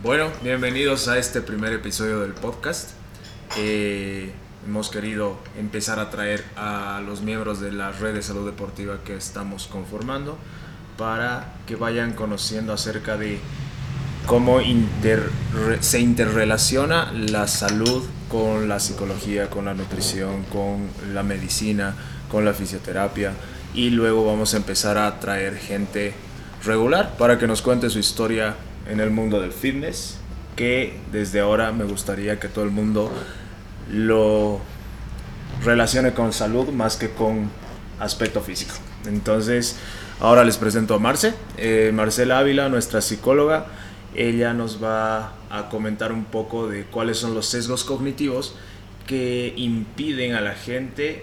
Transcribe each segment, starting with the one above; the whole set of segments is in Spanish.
Bueno, bienvenidos a este primer episodio del podcast. Eh, hemos querido empezar a traer a los miembros de la red de salud deportiva que estamos conformando para que vayan conociendo acerca de cómo se interrelaciona la salud con la psicología, con la nutrición, con la medicina, con la fisioterapia y luego vamos a empezar a traer gente regular para que nos cuente su historia en el mundo del fitness que desde ahora me gustaría que todo el mundo lo relacione con salud más que con aspecto físico. Entonces, ahora les presento a Marce, eh, Marcela Ávila, nuestra psicóloga. Ella nos va a comentar un poco de cuáles son los sesgos cognitivos que impiden a la gente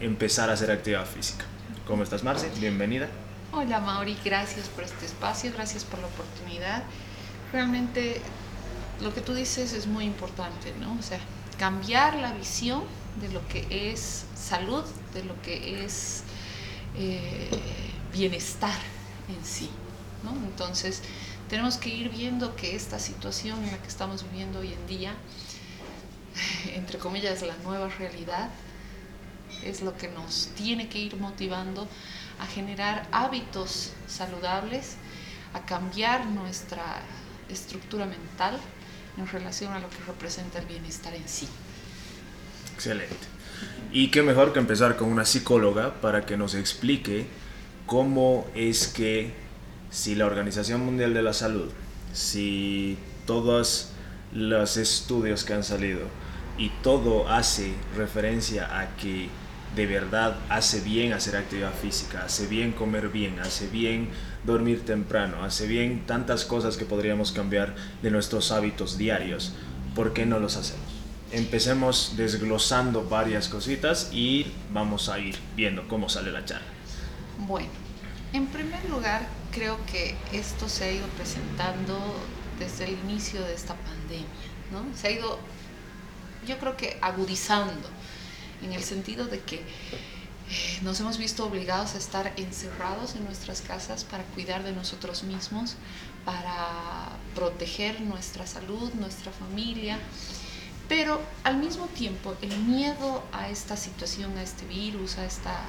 empezar a hacer actividad física. ¿Cómo estás, Marce? Bienvenida. Hola Mauri, gracias por este espacio, gracias por la oportunidad. Realmente lo que tú dices es muy importante, ¿no? O sea, cambiar la visión de lo que es salud, de lo que es eh, bienestar en sí, ¿no? Entonces, tenemos que ir viendo que esta situación en la que estamos viviendo hoy en día, entre comillas, la nueva realidad, es lo que nos tiene que ir motivando a generar hábitos saludables, a cambiar nuestra estructura mental en relación a lo que representa el bienestar en sí. Excelente. Y qué mejor que empezar con una psicóloga para que nos explique cómo es que si la Organización Mundial de la Salud, si todos los estudios que han salido y todo hace referencia a que de verdad hace bien hacer actividad física, hace bien comer bien, hace bien dormir temprano, hace bien tantas cosas que podríamos cambiar de nuestros hábitos diarios, ¿por qué no los hacemos? Empecemos desglosando varias cositas y vamos a ir viendo cómo sale la charla. Bueno, en primer lugar, creo que esto se ha ido presentando desde el inicio de esta pandemia, ¿no? Se ha ido, yo creo que agudizando en el sentido de que eh, nos hemos visto obligados a estar encerrados en nuestras casas para cuidar de nosotros mismos, para proteger nuestra salud, nuestra familia. Pero al mismo tiempo el miedo a esta situación, a este virus, a esta,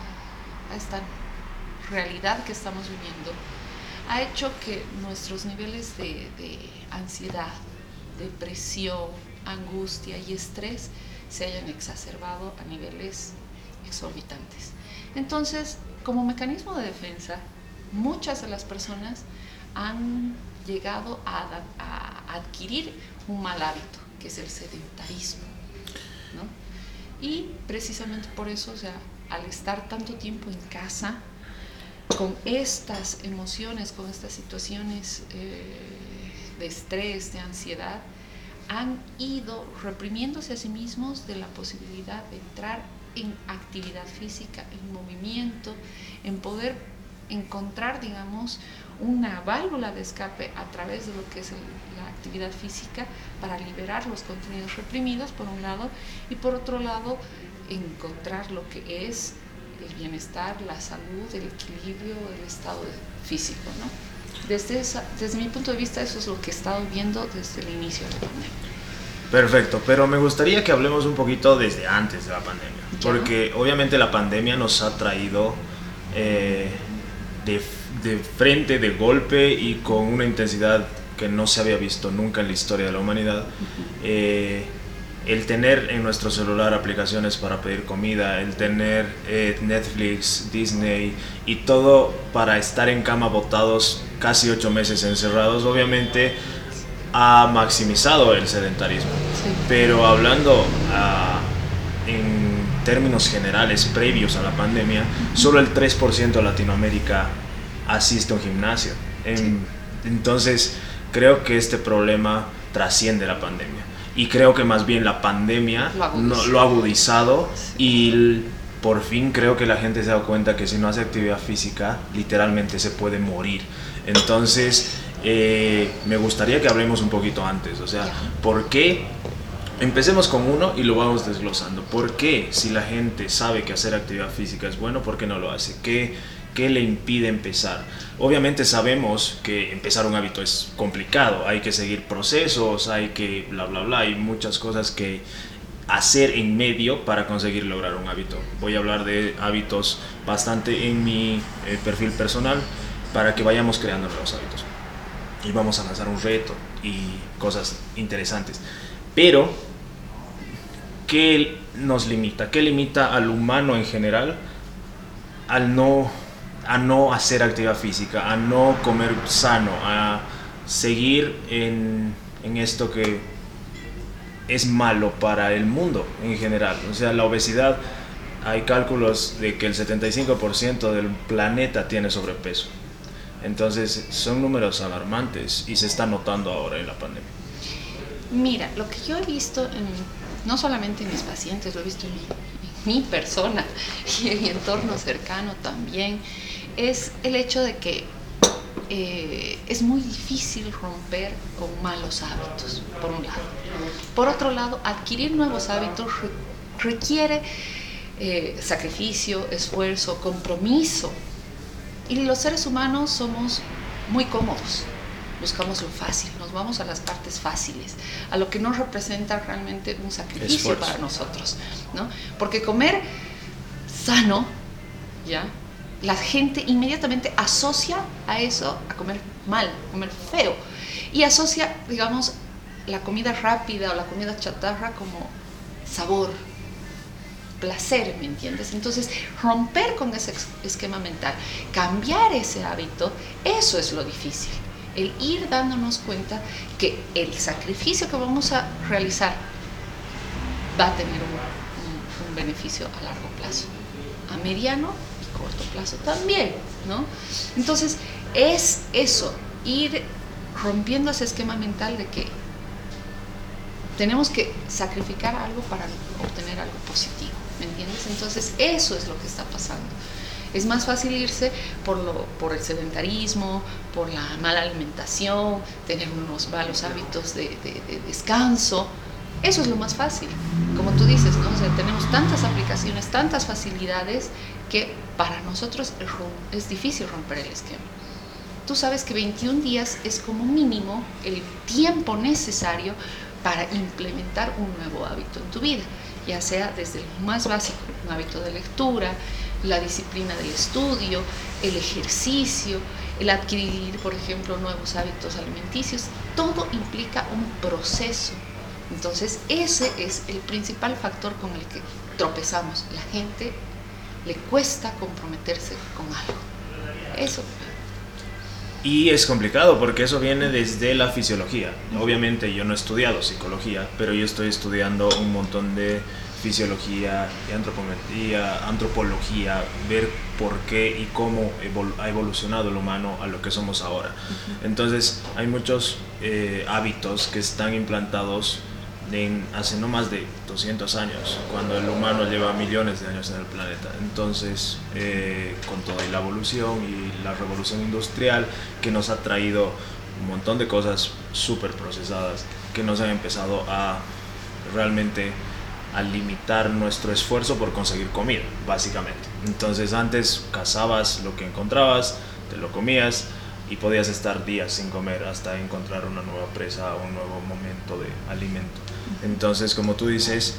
realidad que estamos viviendo, ha hecho que nuestros niveles de ansiedad, depresión, angustia y estrés se hayan exacerbado a niveles exorbitantes. Entonces, como mecanismo de defensa, muchas de las personas han llegado a, adquirir un mal hábito, que es el sedentarismo. Y precisamente por eso, o sea, al estar tanto tiempo en casa, con estas emociones, con estas situaciones eh, de estrés, de ansiedad, han ido reprimiéndose a sí mismos de la posibilidad de entrar en actividad física, en movimiento, en poder encontrar, digamos, una válvula de escape a través de lo que es la actividad física para liberar los contenidos reprimidos, por un lado, y por otro lado, encontrar lo que es el bienestar, la salud, el equilibrio, el estado físico, ¿no? Desde, desde mi punto de vista, eso es lo que he estado viendo desde el inicio de la pandemia. Perfecto, pero me gustaría que hablemos un poquito desde antes de la pandemia, porque obviamente la pandemia nos ha traído eh, de, de, frente, de golpe y con una intensidad que no se había visto nunca en la historia de la humanidad. Eh, el tener en nuestro celular aplicaciones para pedir comida, el tener eh, Netflix, Disney y todo para estar en cama botados casi ocho meses encerrados, obviamente ha maximizado el sedentarismo. Pero hablando ah, en términos generales previos a la pandemia, solo el 3% de Latinoamérica asiste a un gimnasio. Entonces, creo que este problema trasciende la pandemia. Y creo que más bien la pandemia lo, ha agudizado y por fin creo que la gente se ha dado cuenta que si no hace actividad física, literalmente se puede morir. Entonces, eh, me gustaría que hablemos un poquito antes. O sea, ¿por qué? Empecemos con uno y lo vamos desglosando. ¿Por qué si la gente sabe que hacer actividad física es bueno, por qué no lo hace? ¿Qué, ¿Qué le impide empezar? Obviamente sabemos que empezar un hábito es complicado, hay que seguir procesos, hay que bla, bla, bla, hay muchas cosas que hacer en medio para conseguir lograr un hábito. Voy a hablar de hábitos bastante en mi eh, perfil personal para que vayamos creando nuevos hábitos. Y vamos a lanzar un reto y cosas interesantes. Pero, ¿qué nos limita? ¿Qué limita al humano en general al no, a no hacer actividad física, a no comer sano, a seguir en, en esto que es malo para el mundo en general? O sea, la obesidad, hay cálculos de que el 75% del planeta tiene sobrepeso. Entonces son números alarmantes y se está notando ahora en la pandemia. Mira, lo que yo he visto, no solamente en mis pacientes, lo he visto en mi, persona y en mi entorno cercano también, es el hecho de que eh, es muy difícil romper con malos hábitos, por un lado. Por otro lado, adquirir nuevos hábitos requiere eh, sacrificio, esfuerzo, compromiso. Y los seres humanos somos muy cómodos buscamos lo fácil, nos vamos a las partes fáciles, a lo que no representa realmente un sacrificio para nosotros, ¿no? Porque comer sano, ¿ya? La gente inmediatamente asocia a eso, a comer mal, comer feo, y asocia, digamos, la comida rápida o la comida chatarra como sabor, placer, ¿me entiendes? Entonces, romper con ese esquema mental, cambiar ese hábito, eso es lo difícil. El ir dándonos cuenta que el sacrificio que vamos a realizar va a tener un, beneficio a largo plazo, a mediano corto plazo también, ¿no? Entonces, es eso, ir rompiendo ese esquema mental de que tenemos que sacrificar algo para obtener algo positivo, ¿me entiendes? Entonces, eso es lo que está pasando. Es más fácil irse por, lo, el sedentarismo, por la mala alimentación, tener unos malos hábitos de, descanso. Eso es lo más fácil. Como tú dices, ¿no? tenemos tantas aplicaciones, tantas facilidades que para nosotros es difícil romper el esquema. Tú sabes que 21 días es como mínimo el tiempo necesario para implementar un nuevo hábito en tu vida, ya sea desde lo más básico, un hábito de lectura, la disciplina del estudio, el ejercicio, el adquirir, por ejemplo, nuevos hábitos alimenticios, todo implica un proceso. Entonces, ese es el principal factor con el que tropezamos. La gente le cuesta comprometerse con algo. Eso. Y es complicado porque eso viene desde la fisiología. Obviamente yo no he estudiado psicología, pero yo estoy estudiando un montón de fisiología y antropología, antropología, ver por qué y cómo ha evolucionado el humano a lo que somos ahora. Entonces hay muchos eh, hábitos que están implantados en, hace no más de 200 años, cuando el humano lleva millones de años en el planeta. Entonces, eh, con toda la evolución y la revolución industrial que nos ha traído un montón de cosas súper procesadas que nos han empezado a realmente a limitar nuestro esfuerzo por conseguir comida, básicamente. Entonces antes cazabas lo que encontrabas, te lo comías y podías estar días sin comer hasta encontrar una nueva presa o un nuevo momento de alimento. Entonces, como tú dices,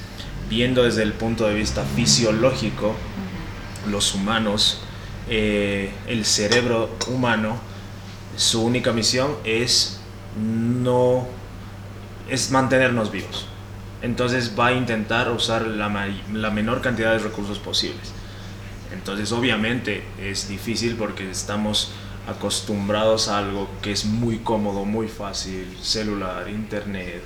viendo desde el punto de vista fisiológico, los humanos, eh, el cerebro humano, su única misión es no es mantenernos vivos entonces va a intentar usar la, menor cantidad de recursos posibles. Entonces obviamente es difícil porque estamos acostumbrados a algo que es muy cómodo, muy fácil, celular, internet,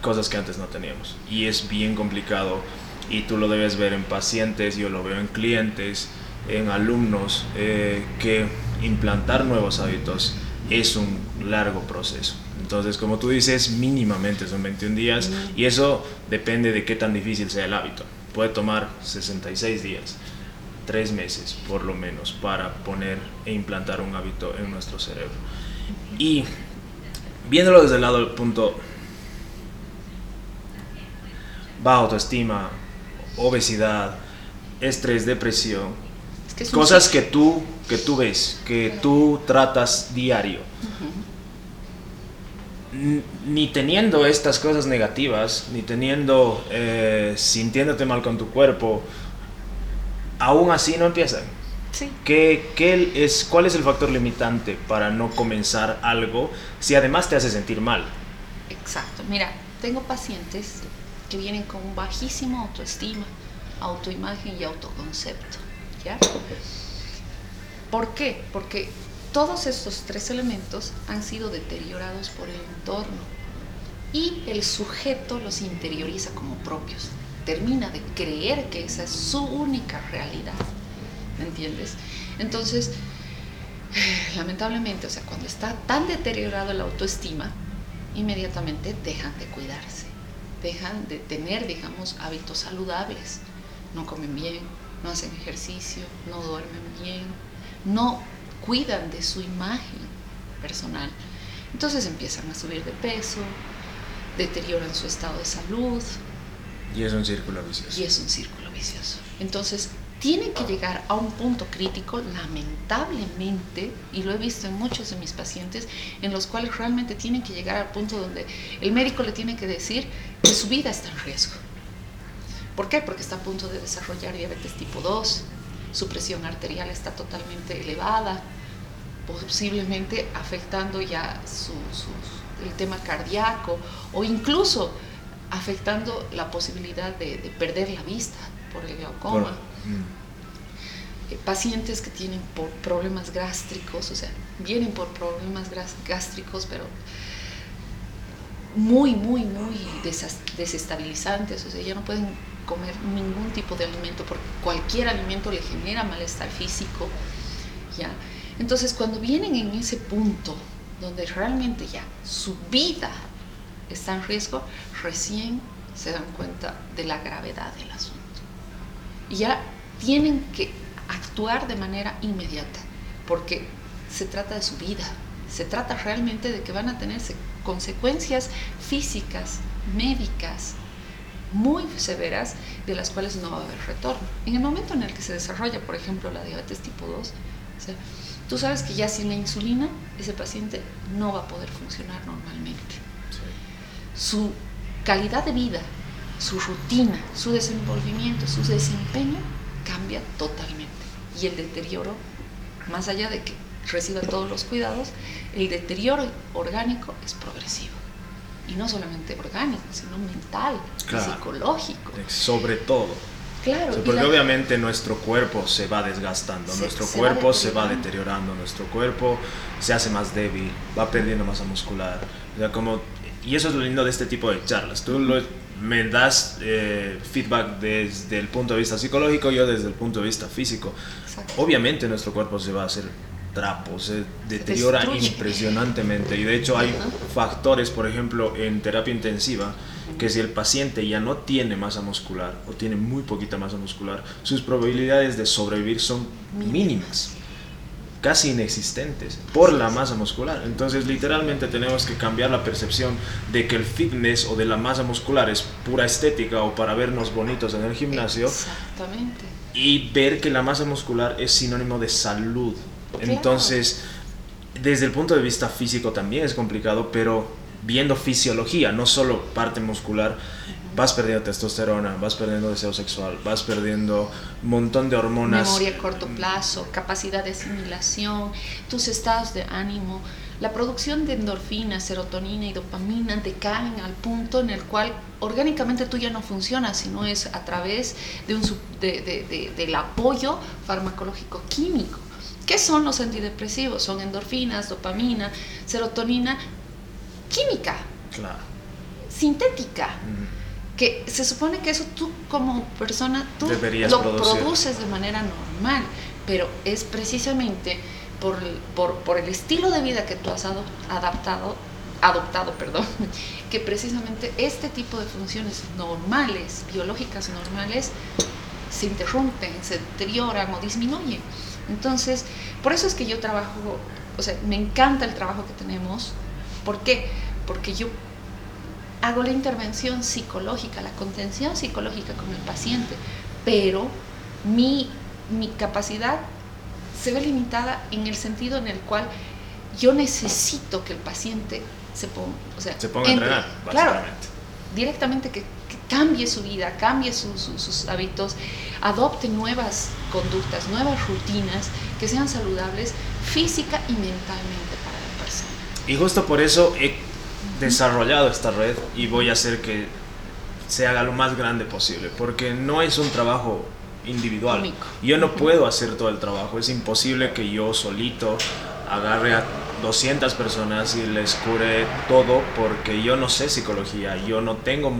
cosas que antes no teníamos. Y es bien complicado y tú lo debes ver en pacientes, yo lo veo en clientes, en alumnos, eh, que implantar nuevos hábitos es un largo proceso. Entonces, como tú dices, mínimamente son 21 días y eso depende de qué tan difícil sea el hábito. Puede tomar 66 días, 3 meses por lo menos, para poner e implantar un hábito en nuestro cerebro. Y viéndolo desde el lado del punto baja autoestima, obesidad, estrés, depresión, Cosas que tú, que tú ves, que tú tratas diario. Ni teniendo estas cosas negativas, ni teniendo, eh, sintiéndote mal con tu cuerpo, aún así no empiezan. Sí. ¿Qué, qué es, ¿Cuál es el factor limitante para no comenzar algo si además te hace sentir mal? Exacto. Mira, tengo pacientes que vienen con bajísima autoestima, autoimagen y autoconcepto. ¿ya? ¿Por qué? Porque todos estos tres elementos han sido deteriorados por el entorno y el sujeto los interioriza como propios. Termina de creer que esa es su única realidad. ¿Me entiendes? Entonces, lamentablemente, o sea, cuando está tan deteriorado la autoestima, inmediatamente dejan de cuidarse, dejan de tener, digamos, hábitos saludables, no comen bien, no hacen ejercicio, no duermen bien, no cuidan de su imagen personal. Entonces empiezan a subir de peso, deterioran su estado de salud. Y es un círculo vicioso. Y es un círculo vicioso. Entonces, tienen que llegar a un punto crítico, lamentablemente, y lo he visto en muchos de mis pacientes, en los cuales realmente tienen que llegar al punto donde el médico le tiene que decir que su vida está en riesgo. ¿Por qué? Porque está a punto de desarrollar diabetes tipo 2, su presión arterial está totalmente elevada, posiblemente afectando ya el tema cardíaco o incluso afectando la posibilidad de, perder la vista por el glaucoma. Mm. Eh, pacientes que tienen por problemas gástricos, o sea, vienen por problemas gástricos, pero muy, muy, muy desestabilizantes, o sea, ya no pueden comer ningún tipo de alimento porque cualquier alimento le genera malestar físico, ¿ya? Entonces, cuando vienen en ese punto donde realmente ya su vida está en riesgo, recién se dan cuenta de la gravedad del asunto. Y ya tienen que actuar de manera inmediata, porque se trata de su vida, se trata realmente de que van a tener consecuencias físicas, médicas, muy severas de las cuales no va a haber retorno. En el momento en el que se desarrolla, por ejemplo, la diabetes tipo 2, tú sabes que ya sin la insulina ese paciente no va a poder funcionar normalmente. Su calidad de vida, su rutina, su desenvolvimiento, su desempeño cambia totalmente. Y el deterioro, más allá de que reciba todos los cuidados, el deterioro orgánico es progresivo y no solamente orgánico, sino mental, psicológico. Sobre todo. Claro. porque obviamente nuestro cuerpo se va desgastando, nuestro cuerpo se va deteriorando, nuestro cuerpo se hace más débil, va perdiendo masa muscular. O como, y eso es lo lindo de este tipo de charlas. Tú me das eh, feedback desde el punto de vista psicológico, yo desde el punto de vista físico. Obviamente nuestro cuerpo se va a hacer trapos, se deteriora impresionantemente. Y de hecho hay factores, por ejemplo, en terapia intensiva, que si el paciente ya no tiene masa muscular o tiene muy poquita masa muscular, sus probabilidades de sobrevivir son mínimas, casi inexistentes, por la masa muscular. Entonces literalmente tenemos que cambiar la percepción de que el fitness o de la masa muscular es pura estética o para vernos bonitos en el gimnasio. Exactamente. Y ver que la masa muscular es sinónimo de salud entonces, desde el punto de vista físico también es complicado, pero viendo fisiología, no solo parte muscular, vas perdiendo testosterona, vas perdiendo deseo sexual, vas perdiendo un montón de hormonas. Memoria a corto plazo, capacidad de asimilación, tus estados de ánimo, la producción de endorfina, serotonina y dopamina decaen al punto en el cual orgánicamente tú ya no funcionas, sino es a través de un, del apoyo farmacológico químico. ¿Qué son los antidepresivos? Son endorfinas, dopamina, serotonina, química, sintética. Que se supone que eso tú como persona, tú lo produces de manera normal, pero es precisamente por, por, el estilo de vida que tú has adaptado, adoptado, perdón, que precisamente este tipo de funciones normales, biológicas normales, se interrumpen, se deterioran o disminuyen. Entonces, por eso es que yo trabajo, o sea, me encanta el trabajo que tenemos. ¿Por qué? Porque yo hago la intervención psicológica, la contención psicológica con el paciente, pero mi mi capacidad se ve limitada en el sentido en el cual yo necesito que el paciente se ponga, o sea, se ponga a entrenar, claro, directamente que, cambie su vida, cambie sus hábitos, adopte nuevas conductas, nuevas rutinas que sean saludables física y mentalmente para la persona. Y justo por eso he desarrollado esta red y voy a hacer que se haga lo más grande posible, porque no es un trabajo individual. Yo no puedo hacer todo el trabajo, es imposible que yo solito agarre a 200 personas y les cure todo porque yo no sé psicología, yo no tengo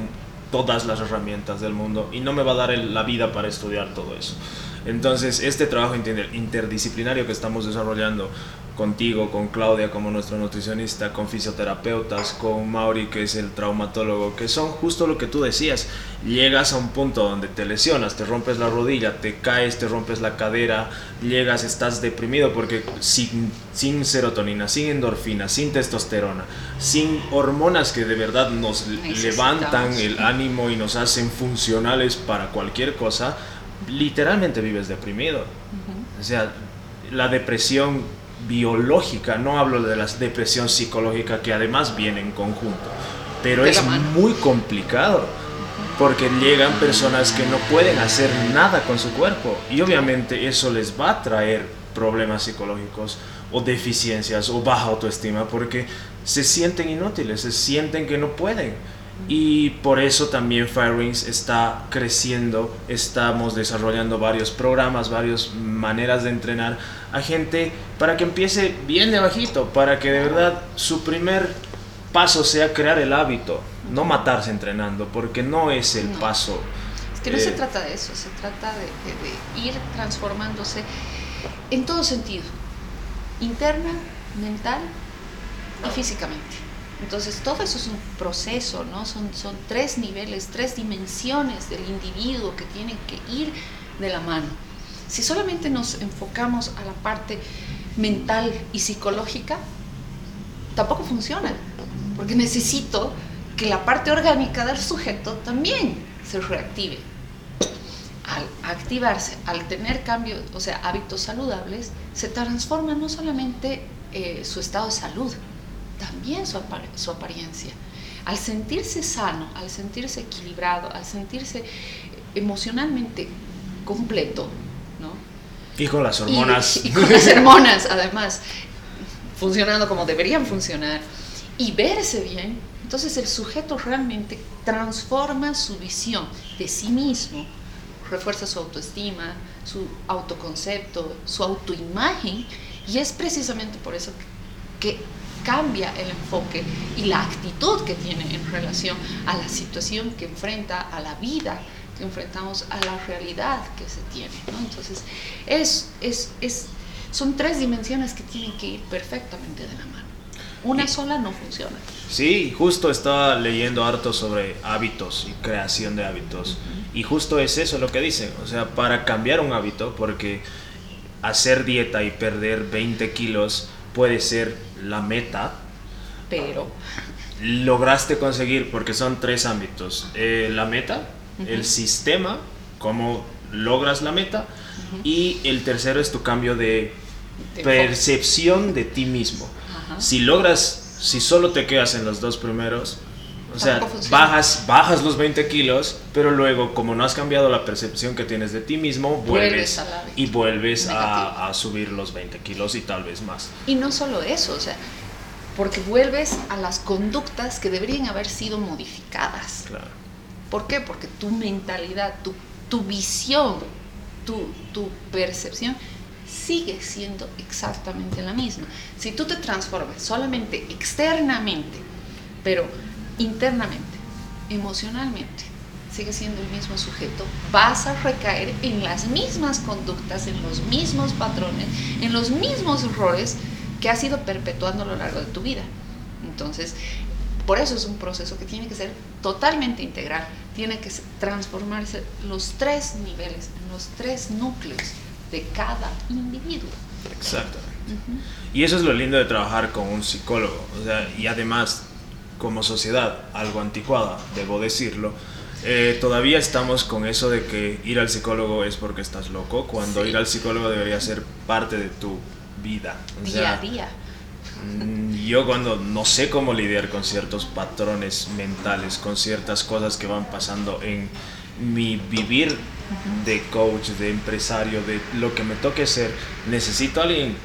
todas las herramientas del mundo y no me va a dar la vida para estudiar todo eso. Entonces, este trabajo interdisciplinario que estamos desarrollando contigo, con Claudia como nuestro nutricionista, con fisioterapeutas, con Mauri que es el traumatólogo, que son justo lo que tú decías, llegas a un punto donde te lesionas, te rompes la rodilla, te caes, te rompes la cadera, llegas, estás deprimido porque sin, sin serotonina, sin endorfina, sin testosterona, sin hormonas que de verdad nos levantan el ánimo y nos hacen funcionales para cualquier cosa, literalmente vives deprimido. O sea, la depresión biológica, no hablo de la depresión psicológica que además viene en conjunto, pero es muy complicado porque llegan personas que no pueden hacer nada con su cuerpo y obviamente eso les va a traer problemas psicológicos o deficiencias o baja autoestima porque se sienten inútiles, se sienten que no pueden y por eso también Firewings está creciendo, estamos desarrollando varios programas, varias maneras de entrenar a gente para que empiece bien de bajito, para que de verdad su primer paso sea crear el hábito, no matarse entrenando, porque no es el paso. Es que no se eh, trata de eso, se trata de ir transformándose en todo sentido, interna, mental y físicamente. Entonces todo eso es un proceso, ¿no? Son, son tres niveles, tres dimensiones del individuo que tienen que ir de la mano. Si solamente nos enfocamos a la parte mental y psicológica, tampoco funciona, porque necesito que la parte orgánica del sujeto también se reactive. Al activarse, al tener cambios, o sea, hábitos saludables, se transforma no solamente eh, su estado de salud, también su, su apariencia. Al sentirse sano, al sentirse equilibrado, al sentirse emocionalmente completo, ¿no? Y con las hormonas. Y, con las hormonas, además, funcionando como deberían funcionar, y verse bien, entonces el sujeto realmente transforma su visión de sí mismo, refuerza su autoestima, su autoconcepto, su autoimagen, y es precisamente por eso que cambia el enfoque y la actitud que tiene en relación a la situación que enfrenta, a la vida que enfrentamos, a la realidad que se tiene. Entonces, es, es, es, son tres dimensiones que tienen que ir perfectamente de la mano. Una sola no funciona. Sí, justo estaba leyendo harto sobre hábitos y creación de hábitos. Y justo es eso lo que dicen. O sea, para cambiar un hábito, porque hacer dieta y perder 20 kilos puede ser la meta. Pero. Lograste conseguir, porque son tres ámbitos. Eh, la meta, el sistema, cómo logras la meta, y el tercero es tu cambio de, percepción de ti mismo. Si logras, si solo te quedas en los dos primeros, o sea, bajas, bajas los 20 kilos, pero luego, como no has cambiado la percepción que tienes de ti mismo, vuelves, y vuelves a, subir los 20 kilos y tal vez más. Y no solo eso, o sea, porque vuelves a las conductas que deberían haber sido modificadas. Claro. ¿Por qué? Porque tu mentalidad, tu, tu visión, tu, tu percepción sigue siendo exactamente la misma. Si tú te transformas solamente externamente, pero internamente, emocionalmente, sigue siendo el mismo sujeto, vas a recaer en las mismas conductas, en los mismos patrones, en los mismos errores que has ido perpetuando a lo largo de tu vida. Entonces, por eso es un proceso que tiene que ser totalmente integral, tiene que transformarse los tres niveles, los tres núcleos de cada individuo. Exactamente. Y eso es lo lindo de trabajar con un psicólogo. y además como sociedad algo anticuada, debo decirlo, Eh, todavía estamos con eso de que ir al psicólogo es porque estás loco, cuando ir al psicólogo debería ser parte de tu vida. día a día. Mm, yo cuando no sé cómo lidiar con ciertos patrones mentales, con ciertas cosas que van pasando en mi vivir de coach, de empresario, de lo que me toque ser, necesito a alguien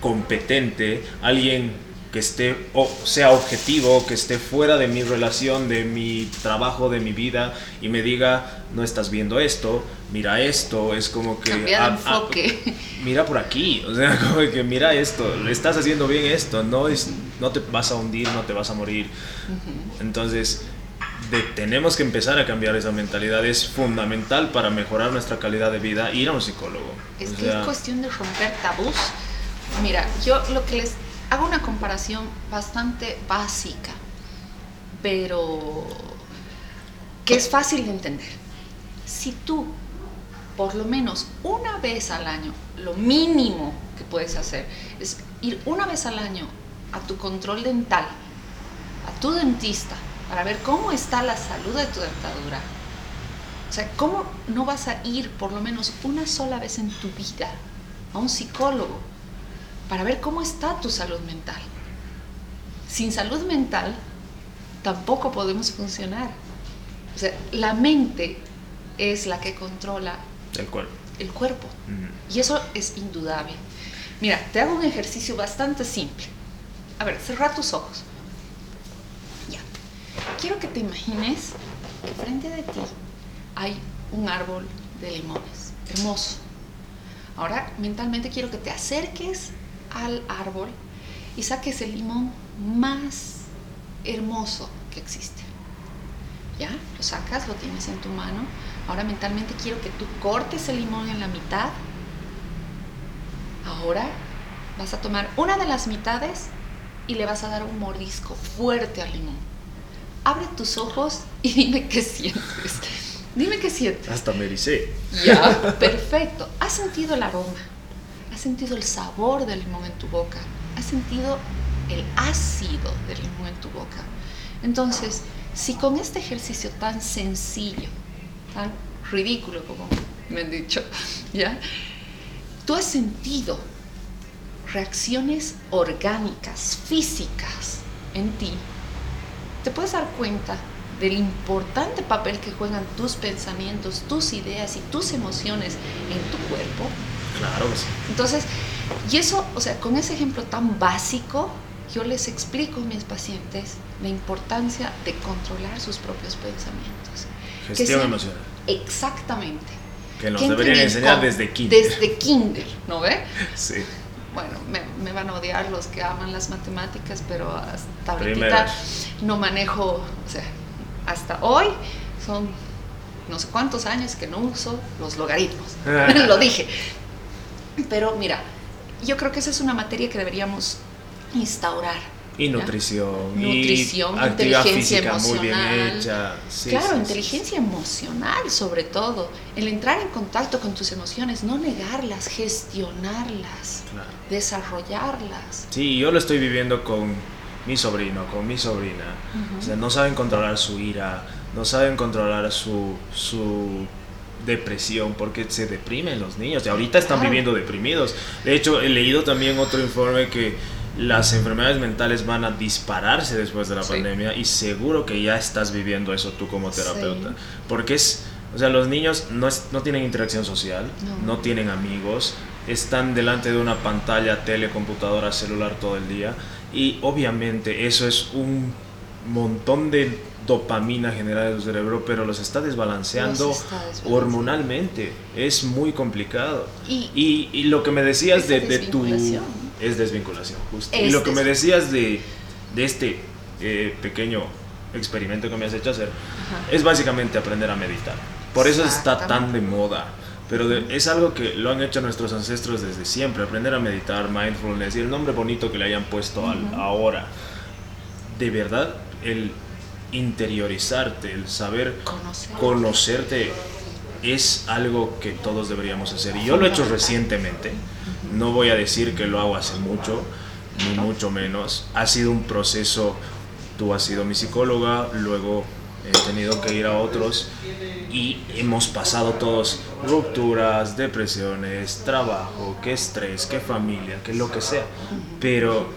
competente, alguien que esté o sea objetivo, que esté fuera de mi relación, de mi trabajo, de mi vida y me diga, no estás viendo esto, mira esto, es como que enfoque. mira por aquí, o sea, como que mira esto, estás haciendo bien esto, no es no te vas a hundir, no te vas a morir. Entonces, tenemos que empezar a cambiar esa mentalidad, es fundamental para mejorar nuestra calidad de vida ir a un psicólogo. Es que es cuestión de romper tabús. Mira, yo lo que les hago una comparación bastante básica, pero que es fácil de entender. Si tú, por lo menos una vez al año, lo mínimo que puedes hacer es ir una vez al año a tu control dental, a tu dentista, para ver cómo está la salud de tu dentadura. O sea, ¿cómo no vas a ir por lo menos una sola vez en tu vida a un psicólogo para ver cómo está tu salud mental. Sin salud mental tampoco podemos funcionar. O sea, la mente es la que controla el cuerpo. El cuerpo. Y eso es indudable. Mira, te hago un ejercicio bastante simple. A ver, cerra tus ojos. Ya. Quiero que te imagines que frente de ti hay un árbol de limones. Hermoso. Ahora mentalmente quiero que te acerques al árbol y saques el limón más hermoso que existe. ¿Ya? Lo sacas, lo tienes en tu mano. Ahora mentalmente quiero que tú cortes el limón en la mitad. Ahora vas a tomar una de las mitades y le vas a dar un mordisco fuerte al limón. Abre tus ojos y dime qué sientes. Dime qué sientes. Hasta me ericé. Ya, perfecto. ¿Has sentido el aroma? Has sentido el sabor del limón en tu boca, has sentido el ácido del limón en tu boca. Entonces, si con este ejercicio tan sencillo, tan ridículo como me han dicho, ¿ya? Tú has sentido reacciones orgánicas, físicas en ti, te puedes dar cuenta del importante papel que juegan tus pensamientos, tus ideas y tus emociones en tu cuerpo Claro que sí. Entonces, y eso, o sea, con ese ejemplo tan básico, yo les explico a mis pacientes la importancia de controlar sus propios pensamientos. Gestión emocional. Exactamente. Que nos deberían enseñar desde kinder. Desde kinder, ¿no ve? Sí. Bueno, me, van a odiar los que aman las matemáticas, pero hasta ahorita no manejo, o sea, hasta hoy son no sé cuántos años que no uso los logaritmos. Lo dije. Pero mira, yo creo que esa es una materia que deberíamos instaurar. Y nutrición. Nutrición, inteligencia emocional. Muy bien hecha. claro, inteligencia emocional sobre todo. El entrar en contacto con tus emociones, no negarlas, gestionarlas, desarrollarlas. Sí, yo lo estoy viviendo con mi sobrino, con mi sobrina. O sea, no saben controlar su ira, no saben controlar su, su depresión, porque se deprimen los niños. Y ahorita están viviendo deprimidos. De hecho, he leído también otro informe que las enfermedades mentales van a dispararse después de la pandemia y seguro que ya estás viviendo eso tú como terapeuta. Porque es, o sea, los niños no, no tienen interacción social, no. tienen amigos, están delante de una pantalla, tele, computadora, celular todo el día y obviamente eso es un montón de dopamina generada en tu cerebro, pero los está desbalanceando, hormonalmente. Es muy complicado. Y, y, lo que me decías de, de, tu... Es desvinculación, justo. y lo que me decías de, de este eh, pequeño experimento que me has hecho hacer, es básicamente aprender a meditar. Por eso está tan de moda. Pero es algo que lo han hecho nuestros ancestros desde siempre, aprender a meditar, mindfulness y el nombre bonito que le hayan puesto al, ahora. De verdad, el interiorizarte, el saber conocerte es algo que todos deberíamos hacer. Y yo lo he hecho recientemente, no voy a decir que lo hago hace mucho, ni mucho menos. Ha sido un proceso, tú has sido mi psicóloga, luego he tenido que ir a otros y hemos pasado todos rupturas, depresiones, trabajo, qué estrés, qué familia, qué lo que sea. Pero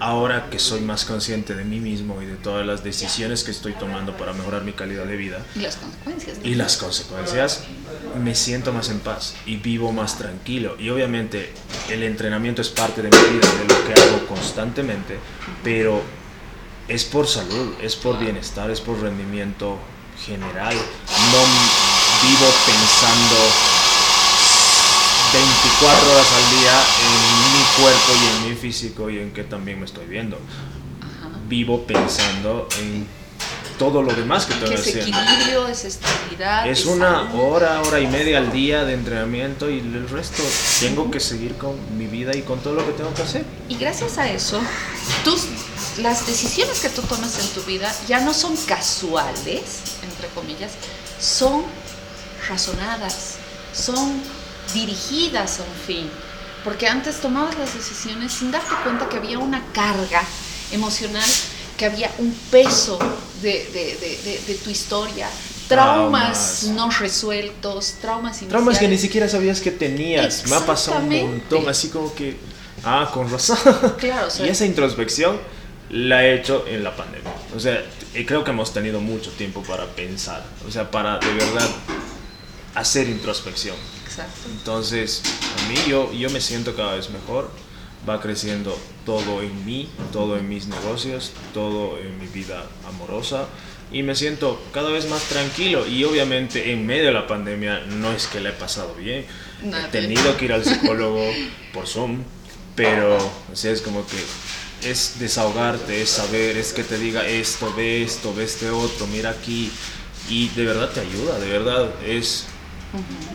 ahora que soy más consciente de mí mismo y de todas las decisiones que estoy tomando para mejorar mi calidad de vida Y las consecuencias. y las consecuencias, me siento más en paz y vivo más tranquilo. Y obviamente el entrenamiento es parte de mi vida, de lo que hago constantemente, pero es por salud, es por bienestar, es por rendimiento general. No vivo pensando 24 horas al día en mi cuerpo y en mi físico y en que también me estoy viendo. Ajá. Vivo pensando en todo lo demás que Que que es equilibrio, es estabilidad. Es es una salud. hora, hora y media al día de entrenamiento y el resto tengo que seguir con mi vida y con todo lo que tengo que hacer. Y gracias a eso, tus, las decisiones que tú tomas en tu vida ya no son casuales, entre comillas, son razonadas, son dirigidas a un fin. Porque antes tomabas las decisiones sin darte cuenta que había una carga emocional, que había un peso de, de- de- de- tu historia, traumas, Traumas. no resueltos, traumas iniciales. Traumas que ni siquiera sabías que tenías. Me ha pasado un montón, así como que, ah, con razón. Claro, o sea, Y esa introspección la he hecho en la pandemia. O sea, creo que hemos tenido mucho tiempo para pensar, o sea, para de verdad hacer introspección. Exacto. Entonces, a mí yo, yo me siento cada vez mejor, va creciendo todo en mí, todo en mis negocios, todo en mi vida amorosa. Y me siento cada vez más tranquilo. Y obviamente en medio de la pandemia no es que la he pasado bien, he tenido que ir al psicólogo por Zoom, pero o sea, es como que es desahogarte, es saber, es que te diga esto, ve esto, ve este otro, mira aquí. Y de verdad te ayuda, de verdad es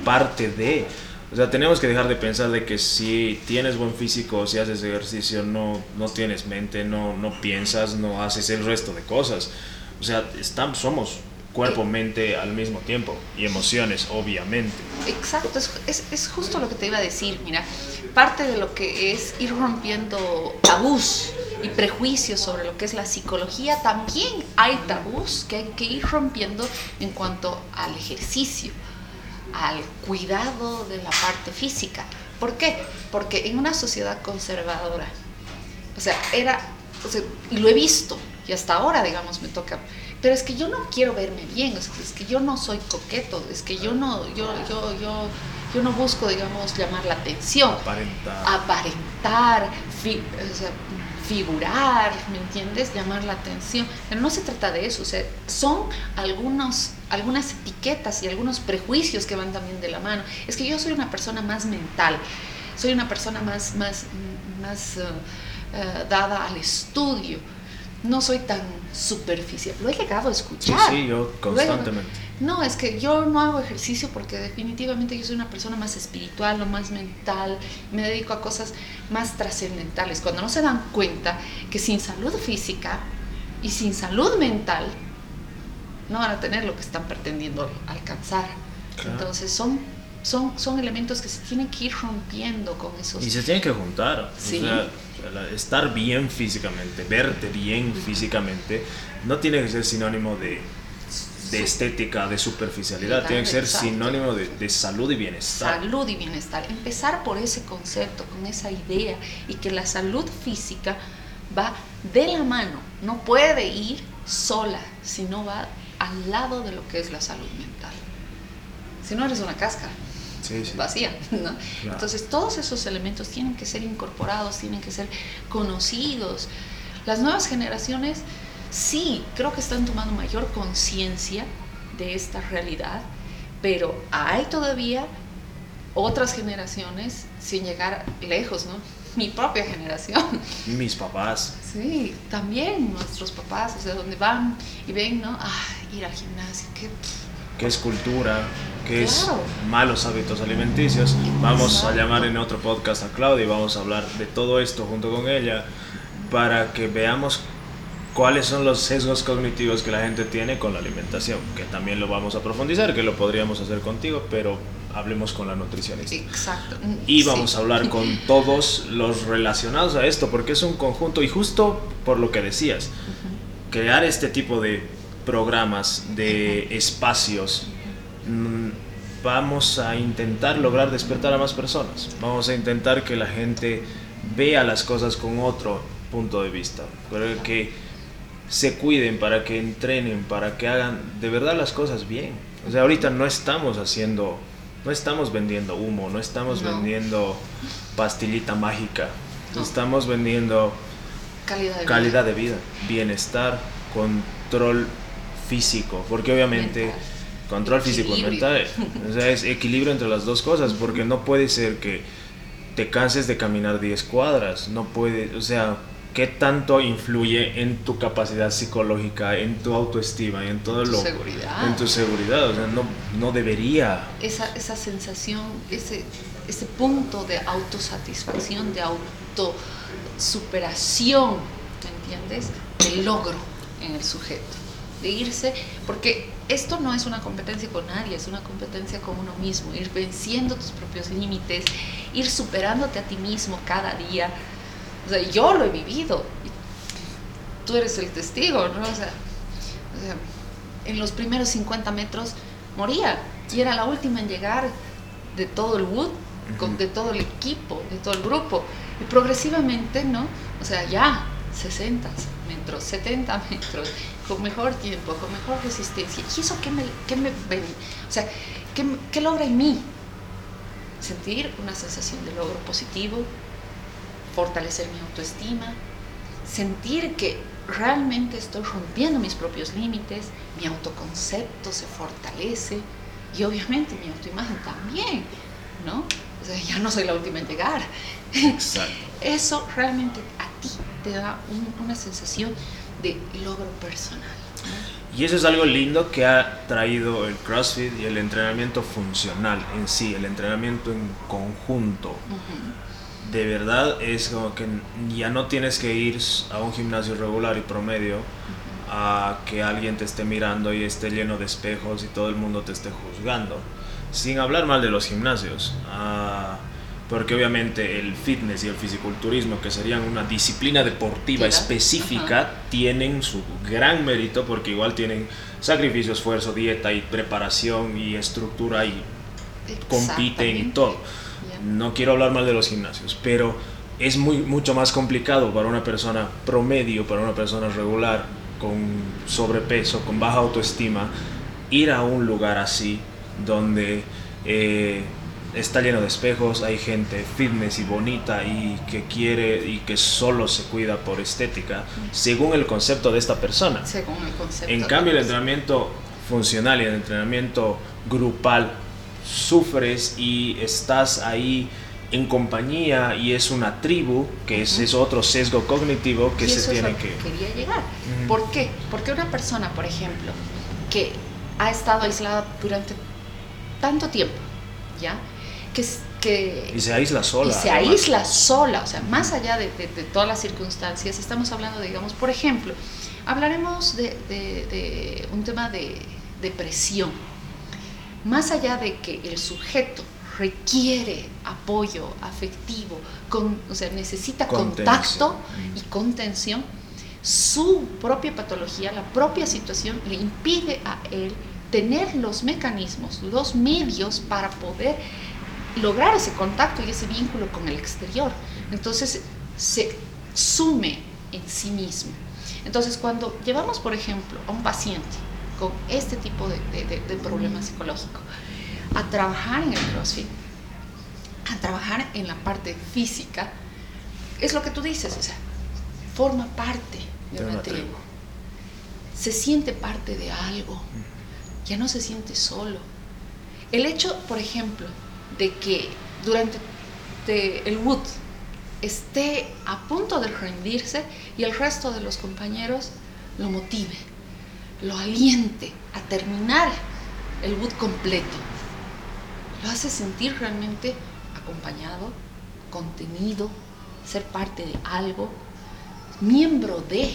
parte de. O sea, tenemos que dejar de pensar de que si tienes buen físico, si haces ejercicio, no, no tienes mente, no, no piensas, no haces el resto de cosas. O sea, estamos, somos cuerpo, mente al mismo tiempo y emociones, obviamente. Exacto, es, es, es justo lo que te iba a decir. Mira, parte de lo que es ir rompiendo tabús y prejuicios sobre lo que es la psicología, también hay tabús que hay que ir rompiendo en cuanto al ejercicio, al cuidado de la parte física. ¿Por qué? Porque en una sociedad conservadora, o sea, era, o sea, y lo he visto, y hasta ahora, digamos, me toca, pero es que yo no quiero verme bien, es que yo no soy coqueto, es que yo no, yo, yo, yo, yo no busco, digamos, llamar la atención, Aparentar. aparentar, fi- o sea, figurar, ¿me entiendes? Llamar la atención. Pero no se trata de eso, o sea, son algunos, algunas etiquetas y algunos prejuicios que van también de la mano. Es que yo soy una persona más mental, soy una persona más, más, más eh, eh, dada al estudio. No soy tan superficial. Lo he llegado a Sí, escuchar. sí, yo Luego, constantemente. no, es que yo no hago ejercicio porque definitivamente yo soy una persona más espiritual o más mental, me dedico a cosas más trascendentales, cuando no se dan cuenta que sin salud física y sin salud mental no van a tener lo que están pretendiendo alcanzar. Claro. Entonces son, son, son elementos que se tienen que ir rompiendo con esos... Y se tienen que juntar. Sí. O sea, la- estar bien físicamente, verte bien físicamente, no tiene que ser sinónimo de, de estética, de superficialidad. Tiene que ser Exacto. sinónimo de, de salud y bienestar. Salud y bienestar. Empezar por ese concepto, con esa idea, y que la salud física va de la mano, no puede ir sola, sino va al lado de lo que es la salud mental. Si no eres una cáscara Sí, sí. vacía, ¿no? Entonces todos esos elementos tienen que ser incorporados, tienen que ser conocidos. Las nuevas generaciones sí, creo que están tomando mayor conciencia de esta realidad, pero hay todavía otras generaciones sin llegar lejos, ¿no? Mi propia generación. Mis papás. Sí, también nuestros papás, o sea, donde van y ven, ¿no? Ah, ir al gimnasio, qué qué es cultura, Claro. es malos hábitos alimenticios. Vamos a llamar en otro podcast a Claudia y vamos a hablar de todo esto junto con ella para que veamos cuáles son los sesgos cognitivos que la gente tiene con la alimentación, que también lo vamos a profundizar, que lo podríamos hacer contigo, pero hablemos con la nutricionista. Exacto. Y Sí. vamos a hablar con todos los relacionados a esto, porque es un conjunto, y justo por lo que decías, crear este tipo de programas, de espacios, vamos a intentar lograr despertar a más personas. Vamos a intentar que la gente vea las cosas con otro punto de vista. Pero que se cuiden, para que entrenen, para que hagan de verdad las cosas bien. O sea, ahorita no estamos haciendo, no estamos vendiendo humo, no estamos vendiendo pastillita mágica, estamos vendiendo calidad de, vida. bienestar, control físico, porque obviamente control físico y mental, o sea, es equilibrio entre las dos cosas, porque no puede ser que te canses de caminar 10 cuadras, no puede, o sea, ¿qué tanto influye en tu capacidad psicológica, en tu autoestima, en todo lo seguridad. en tu seguridad, o sea, no, no debería. Esa, esa sensación, ese, ese punto de autosatisfacción, de autosuperación, ¿me entiendes? De logro en el sujeto, de irse, porque esto no es una competencia con nadie, es una competencia con uno mismo, ir venciendo tus propios límites, ir superándote a ti mismo cada día. O sea, yo lo he vivido, tú eres el testigo, ¿no? O sea, en los primeros 50 metros moría y era la última en llegar de todo el wood, de todo el equipo, de todo el grupo. Y progresivamente, ¿no? O sea, ya 60 metros, 70 metros, con mejor tiempo, con mejor resistencia. ¿Y eso qué me, qué me O sea, ¿qué, ¿qué logra en mí? Sentir una sensación de logro positivo, fortalecer mi autoestima, sentir que realmente estoy rompiendo mis propios límites, mi autoconcepto se fortalece y obviamente mi autoimagen también, ¿no? O sea, ya no soy la última en llegar. Exacto. Eso realmente a ti te da una sensación de logro personal. Y eso es algo lindo que ha traído el CrossFit y el entrenamiento funcional en sí, el entrenamiento en conjunto. De verdad es como que ya no tienes que ir a un gimnasio regular y promedio a que alguien te esté mirando y esté lleno de espejos y todo el mundo te esté juzgando. Sin hablar mal de los gimnasios. Ah, porque obviamente el fitness y el fisiculturismo, que serían una disciplina deportiva específica, tienen su gran mérito porque igual tienen sacrificio, esfuerzo, dieta y preparación y estructura y compiten y todo. No quiero hablar mal de los gimnasios, pero es muy, mucho más complicado para una persona promedio, para una persona regular, con sobrepeso, con baja autoestima, ir a un lugar así donde... Eh, está lleno de espejos, hay gente fitness y bonita y que quiere y que solo se cuida por estética, según el concepto de esta persona. Según el concepto. En cambio, el entrenamiento funcional y el entrenamiento grupal, sufres y estás ahí en compañía y es una tribu, que es, otro sesgo cognitivo que se tiene que... Quería llegar. ¿Por qué? Porque una persona, por ejemplo, que ha estado aislada durante tanto tiempo, ¿ya? Que, y se aísla sola. Y se aísla sola, o sea, más allá de, todas las circunstancias, estamos hablando, digamos, por ejemplo, hablaremos de, un tema de depresión. Más allá de que el sujeto requiere apoyo afectivo, con, o sea, necesita contacto y contención, su propia patología, la propia situación le impide a él tener los mecanismos, los medios para poder lograr ese contacto y ese vínculo con el exterior. Entonces se sume en sí mismo. Entonces cuando llevamos, por ejemplo, a un paciente con este tipo de, de, problema psicológico a trabajar en el CrossFit, a trabajar en la parte física, es lo que tú dices, o sea, forma parte de una tribu, se siente parte de algo, ya no se siente solo. El hecho, por ejemplo, de que durante el Wood esté a punto de rendirse y el resto de los compañeros lo motive, lo aliente a terminar el Wood completo. Lo hace sentir realmente acompañado, contenido, ser parte de algo, miembro de,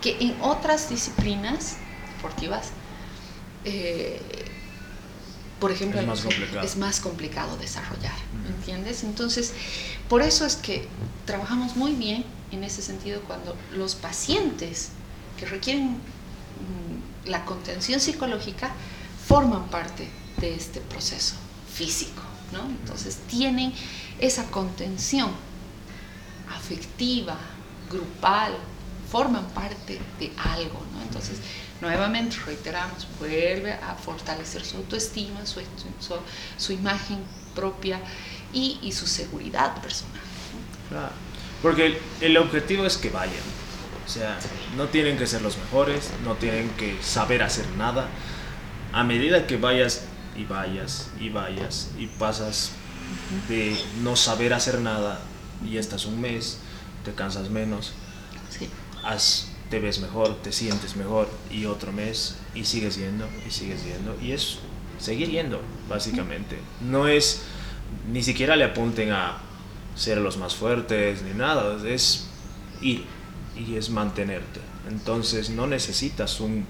que en otras disciplinas deportivas eh, por ejemplo, es más complicado, desarrollar, ¿entiendes? Entonces, por eso es que trabajamos muy bien en ese sentido cuando los pacientes que requieren mm, la contención psicológica forman parte de este proceso físico, ¿no? Entonces tienen esa contención afectiva, grupal, forman parte de algo, ¿no? Entonces, nuevamente reiteramos, vuelve a fortalecer su autoestima, su, su, imagen propia y, su seguridad personal. Claro, porque el, objetivo es que vayan, o sea, no tienen que ser los mejores, no tienen que saber hacer nada. A medida que vayas y vayas y vayas y pasas de no saber hacer nada y estás un mes, te cansas menos, te ves mejor, te sientes mejor y otro mes y sigues yendo y sigues yendo y es seguir yendo básicamente. No es ni siquiera le apunten a ser los más fuertes ni nada, es ir y es mantenerte. Entonces no necesitas un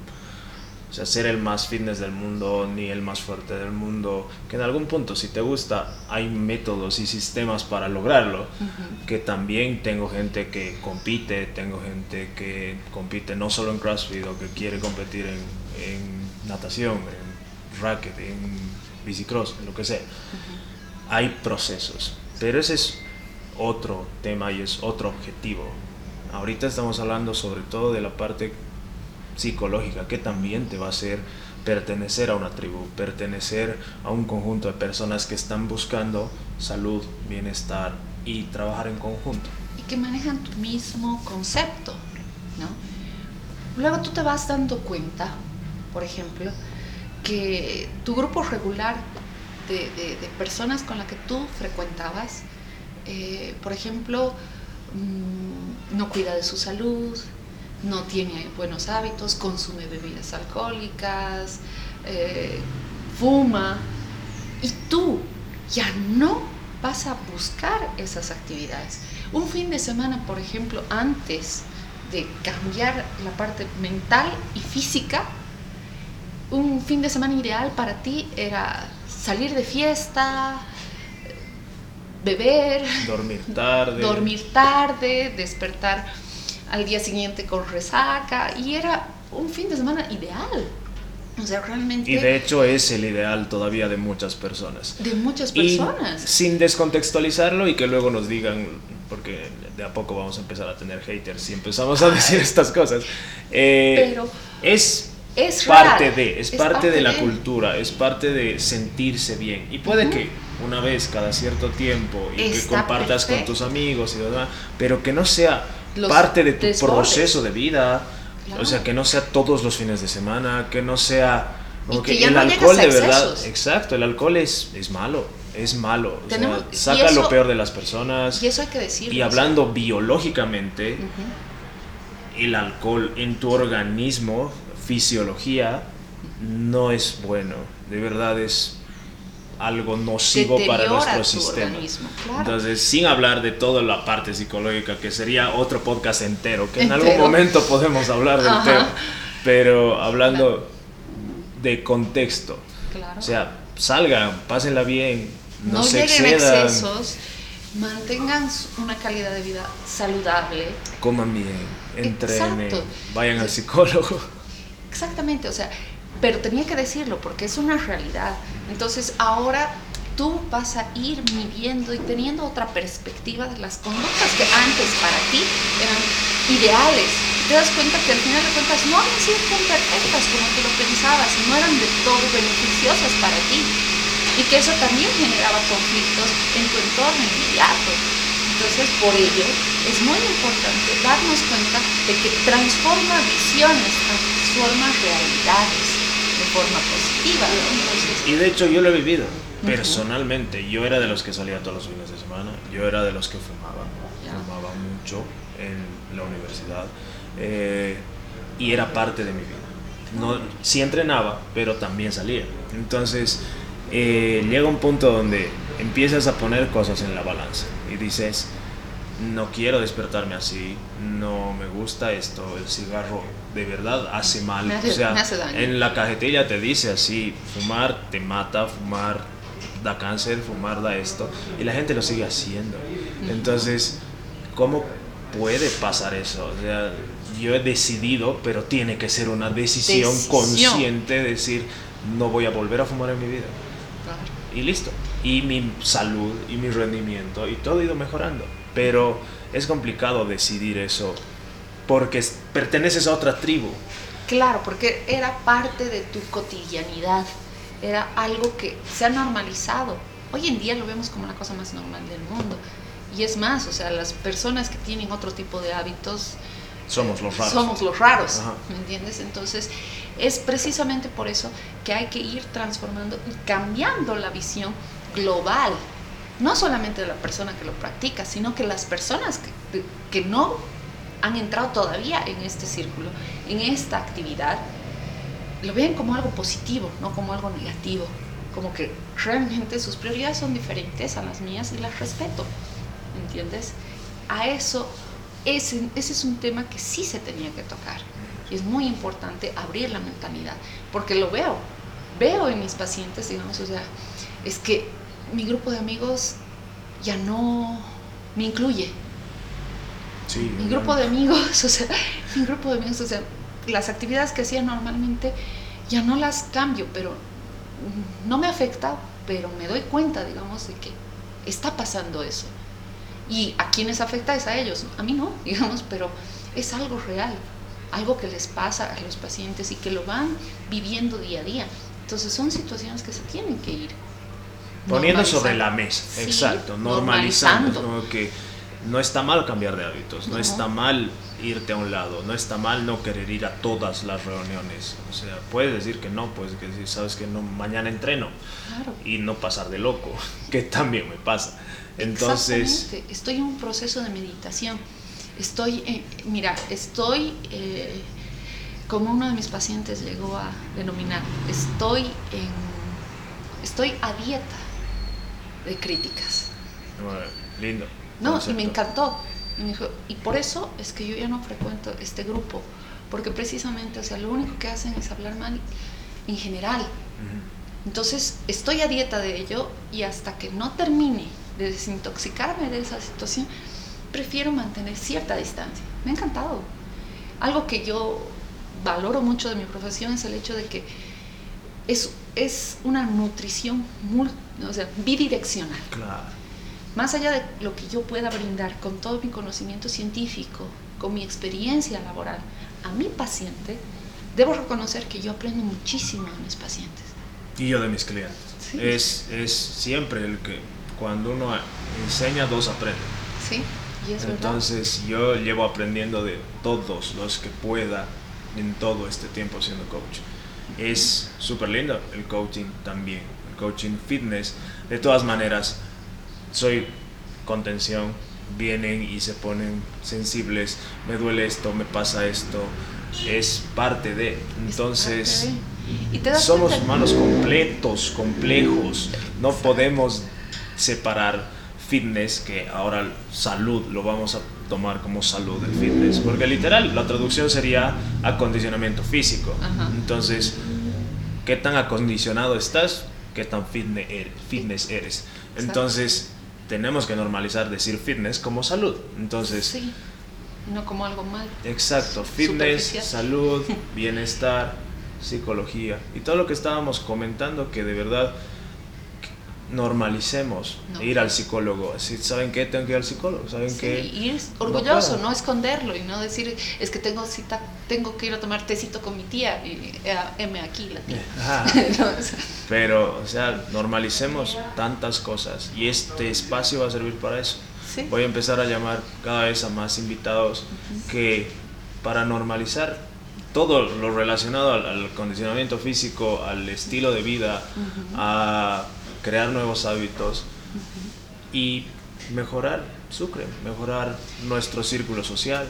o sea, ser el más fitness del mundo ni el más fuerte del mundo, que en algún punto si te gusta hay métodos y sistemas para lograrlo, que también tengo gente que compite, tengo gente que compite no solo en CrossFit o que quiere competir en, en natación, en racket, en bicicross, en lo que sea. Hay procesos, pero ese es otro tema y es otro objetivo. Ahorita estamos hablando sobre todo de la parte psicológica que también te va a hacer pertenecer a una tribu, pertenecer a un conjunto de personas que están buscando salud, bienestar y trabajar en conjunto. Y que manejan tu mismo concepto, ¿no? Luego tú te vas dando cuenta, por ejemplo, que tu grupo regular de, personas con la que tú frecuentabas, eh, por ejemplo, mm, no cuida de su salud, no tiene buenos hábitos, consume bebidas alcohólicas, eh, fuma, y tú ya no vas a buscar esas actividades. Un fin de semana, por ejemplo, antes de cambiar la parte mental y física, un fin de semana ideal para ti era salir de fiesta, beber, dormir tarde, dormir tarde, despertar al día siguiente con resaca y era un fin de semana ideal. O sea, realmente... Y de hecho es el ideal todavía de muchas personas. De muchas personas. sin descontextualizarlo y que luego nos digan, porque de a poco vamos a empezar a tener haters si empezamos a decir estas cosas. Eh, Pero es, es parte de, es, parte, de la cultura, es parte de sentirse bien. Y puede que una vez cada cierto tiempo y que compartas con tus amigos y demás, pero que no sea parte de tu proceso de vida. O sea, que no sea todos los fines de semana, que no sea... que, el alcohol de verdad... Exacto, el alcohol es, es malo, es malo. saca lo peor de las personas. Y eso hay que decirlo. Y hablando biológicamente, el alcohol en tu organismo, fisiología, no es bueno. De verdad es algo nocivo para nuestro sistema. Entonces, sin hablar de toda la parte psicológica, que sería otro podcast entero, que en algún momento podemos hablar del tema, pero hablando de contexto. O sea, salgan, pásenla bien, no, se excedan. excesos, mantengan una calidad de vida saludable. Coman bien, entrenen, vayan al psicólogo. Exactamente, o sea, pero tenía que decirlo porque es una realidad. Entonces ahora tú vas a ir midiendo y teniendo otra perspectiva de las conductas que antes para ti eran ideales. Te das cuenta que al final de cuentas no han sido tan perfectas como tú lo pensabas y no eran de todo beneficiosas para ti. Y que eso también generaba conflictos en tu entorno inmediato. Entonces, por ello, es muy importante darnos cuenta de que transforma visiones, transforma realidades de forma positiva. y de hecho yo lo he vivido personalmente. Yo era de los que salía todos los fines de semana, yo era de los que fumaba, fumaba mucho en la universidad eh, y era parte de mi vida. No, sí entrenaba, pero también salía. Entonces eh, llega un punto donde empiezas a poner cosas en la balanza y dices, no quiero despertarme así, no me gusta esto, el cigarro de verdad hace mal. o sea, en la cajetilla te dice así, fumar te mata, fumar da cáncer, fumar da esto, y la gente lo sigue haciendo. Entonces, ¿cómo puede pasar eso? O sea, yo he decidido, pero tiene que ser una decisión, consciente de decir, no voy a volver a fumar en mi vida. Y listo. Y mi salud y mi rendimiento y todo ha ido mejorando. Pero es complicado decidir eso porque perteneces a otra tribu. Claro, porque era parte de tu cotidianidad, era algo que se ha normalizado. Hoy en día lo vemos como la cosa más normal del mundo. Y es más, o sea, las personas que tienen otro tipo de hábitos... Somos los raros. Somos los raros, ¿me entiendes? Entonces, es precisamente por eso que hay que ir transformando y cambiando la visión global, no solamente la persona que lo practica, sino que las personas que, que no han entrado todavía en este círculo, en esta actividad, lo ven como algo positivo, no como algo negativo. Como que realmente sus prioridades son diferentes a las mías y las respeto. ¿Entiendes? A eso, ese, ese es un tema que sí se tenía que tocar. Y es muy importante abrir la mentalidad, porque lo veo, veo en mis pacientes, digamos, o sea, es que mi grupo de amigos ya no me incluye, mi grupo de amigos, o sea, mi grupo de amigos, o sea, las actividades que hacía normalmente ya no las cambio, pero no me afecta, pero me doy cuenta, digamos, de que está pasando eso. Y a quienes afecta es a ellos, a mí no, digamos, pero es algo real, algo que les pasa a los pacientes y que lo van viviendo día a día. Entonces son situaciones que se tienen que ir. Poniendo sobre la mesa, exacto, normalizando, normalizando. que no está mal cambiar de hábitos, no, está mal irte a un lado, no está mal no querer ir a todas las reuniones. O sea, puedes decir que no, puedes decir, sabes que no, mañana entreno y no pasar de loco, que también me pasa. Entonces, estoy en un proceso de meditación. Estoy, mira, estoy, eh, como uno de mis pacientes llegó a denominar, estoy en, estoy a dieta de críticas. lindo. No, y me encantó. Y me dijo, y por eso es que yo ya no frecuento este grupo, porque precisamente, o sea, lo único que hacen es hablar mal en general. Entonces, estoy a dieta de ello y hasta que no termine de desintoxicarme de esa situación, prefiero mantener cierta distancia. Me ha encantado. Algo que yo valoro mucho de mi profesión es el hecho de que es, es una nutrición muy, o sea, bidireccional. Claro más allá de lo que yo pueda brindar con todo mi conocimiento científico, con mi experiencia laboral a mi paciente, debo reconocer que yo aprendo muchísimo de mis pacientes. Y yo de mis clientes. Es, es siempre el que cuando uno enseña, dos aprenden. Sí, y es Entonces yo llevo aprendiendo de todos los que pueda en todo este tiempo siendo coach. Es súper lindo el coaching también, coaching fitness. De todas maneras, soy contención, vienen y se ponen sensibles, me duele esto, me pasa esto, es parte de. Entonces, somos humanos completos, complejos, no podemos separar fitness, que ahora salud lo vamos a tomar como salud el fitness, porque literal la traducción sería acondicionamiento físico. Entonces, ¿qué tan acondicionado estás? ¿Qué tan fitness eres? Entonces, tenemos que normalizar decir fitness como salud. Entonces, sí, no como algo mal. Exacto, fitness, salud, bienestar, psicología y todo lo que estábamos comentando que de verdad normalicemos ir al psicólogo. ¿Saben qué? Tengo que ir al psicólogo. ¿Saben sí, Y es orgulloso, no, esconderlo y no decir, es que tengo cita, tengo que ir a tomar tecito con mi tía y eh, M aquí la tía. Pero, o sea, normalicemos tantas cosas y este espacio va a servir para eso. Voy a empezar a llamar cada vez a más invitados que para normalizar todo lo relacionado al, condicionamiento físico, al estilo de vida, a crear nuevos hábitos y mejorar Sucre, mejorar nuestro círculo social.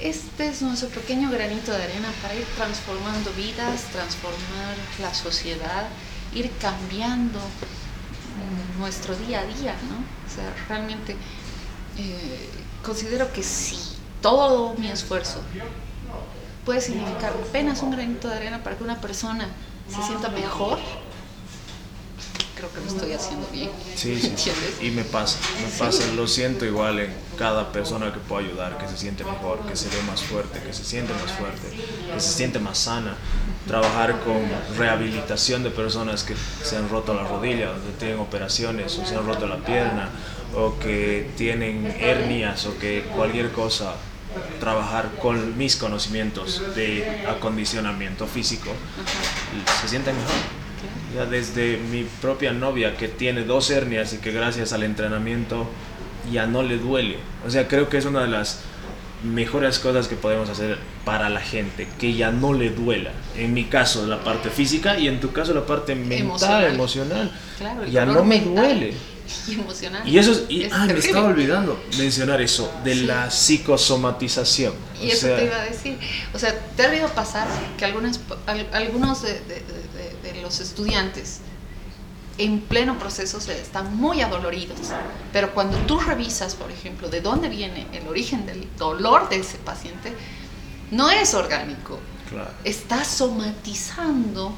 Este es nuestro pequeño granito de arena para ir transformando vidas, transformar la sociedad, ir cambiando nuestro día a día, ¿no? O sea, realmente eh, considero que si todo mi esfuerzo puede significar apenas un granito de arena para que una persona se sienta mejor, creo que lo estoy haciendo bien. Sí, sí, sí. Y me pasa, me pasa, lo siento igual en cada persona que puedo ayudar, que se siente mejor, que se ve más fuerte, que se siente más fuerte, que se siente más sana. Trabajar con rehabilitación de personas que se han roto la rodilla, que tienen operaciones, o se han roto la pierna, o que tienen hernias, o que cualquier cosa trabajar con mis conocimientos de acondicionamiento físico, se sienten mejor. Ya desde mi propia novia que tiene dos hernias y que gracias al entrenamiento ya no le duele. O sea, creo que es una de las mejores cosas que podemos hacer para la gente, que ya no le duela. En mi caso la parte física y en tu caso la parte mental, emocional. ya no me duele. y emocional. Y eso y, ah, me estaba olvidando mencionar eso, de la psicosomatización. Y eso te iba a decir. O sea, te ha debido pasar que algunas, algunos de, de, los estudiantes en pleno proceso se están muy adoloridos, pero cuando tú revisas, por ejemplo, de dónde viene el origen del dolor de ese paciente, no es orgánico. Claro. Está somatizando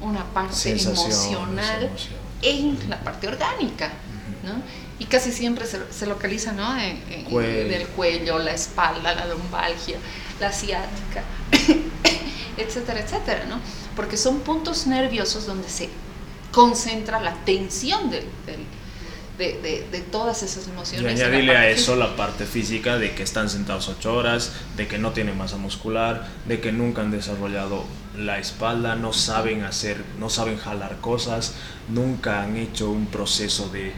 una parte emocional en la parte orgánica. Y casi siempre se, localiza, ¿no? En, el cuello, la espalda, la lumbalgia, la ciática, etcétera, etcétera, ¿no? Porque son puntos nerviosos donde se concentra la tensión del, de, todas esas emociones. Y añadirle a eso la parte física de que están sentados ocho horas, de que no tienen masa muscular, de que nunca han desarrollado la espalda, no saben hacer, no saben jalar cosas, nunca han hecho un proceso de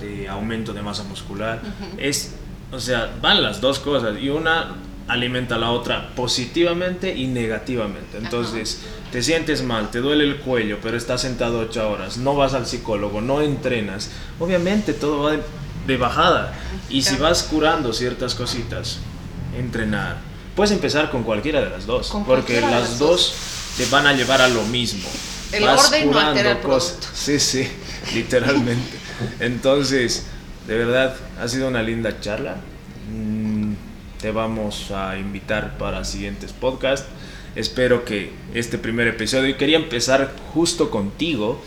de aumento de masa muscular. Es, o sea, van las dos cosas y una alimenta a la otra positivamente y negativamente. Entonces, te sientes mal, te duele el cuello, pero estás sentado ocho horas, no vas al psicólogo, no entrenas. Obviamente todo va de, bajada. Y si vas curando ciertas cositas, entrenar. Puedes empezar con cualquiera de las dos, porque las, dos, te van a llevar a lo mismo. El orden no altera el producto. Sí, sí, literalmente. Entonces, de verdad, ha sido una linda charla. Te vamos a invitar para siguientes podcasts. Espero que este primer episodio, y quería empezar justo contigo,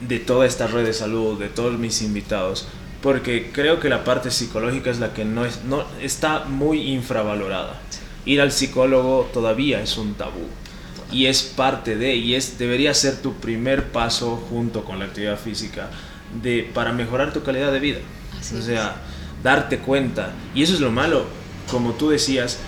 de toda esta red de salud, de todos mis invitados, porque creo que la parte psicológica es la que no, es, no está muy infravalorada. Ir al psicólogo todavía es un tabú y es parte de, y es, debería ser tu primer paso junto con la actividad física de, para mejorar tu calidad de vida. o sea, darte cuenta. Y eso es lo malo, como tú decías,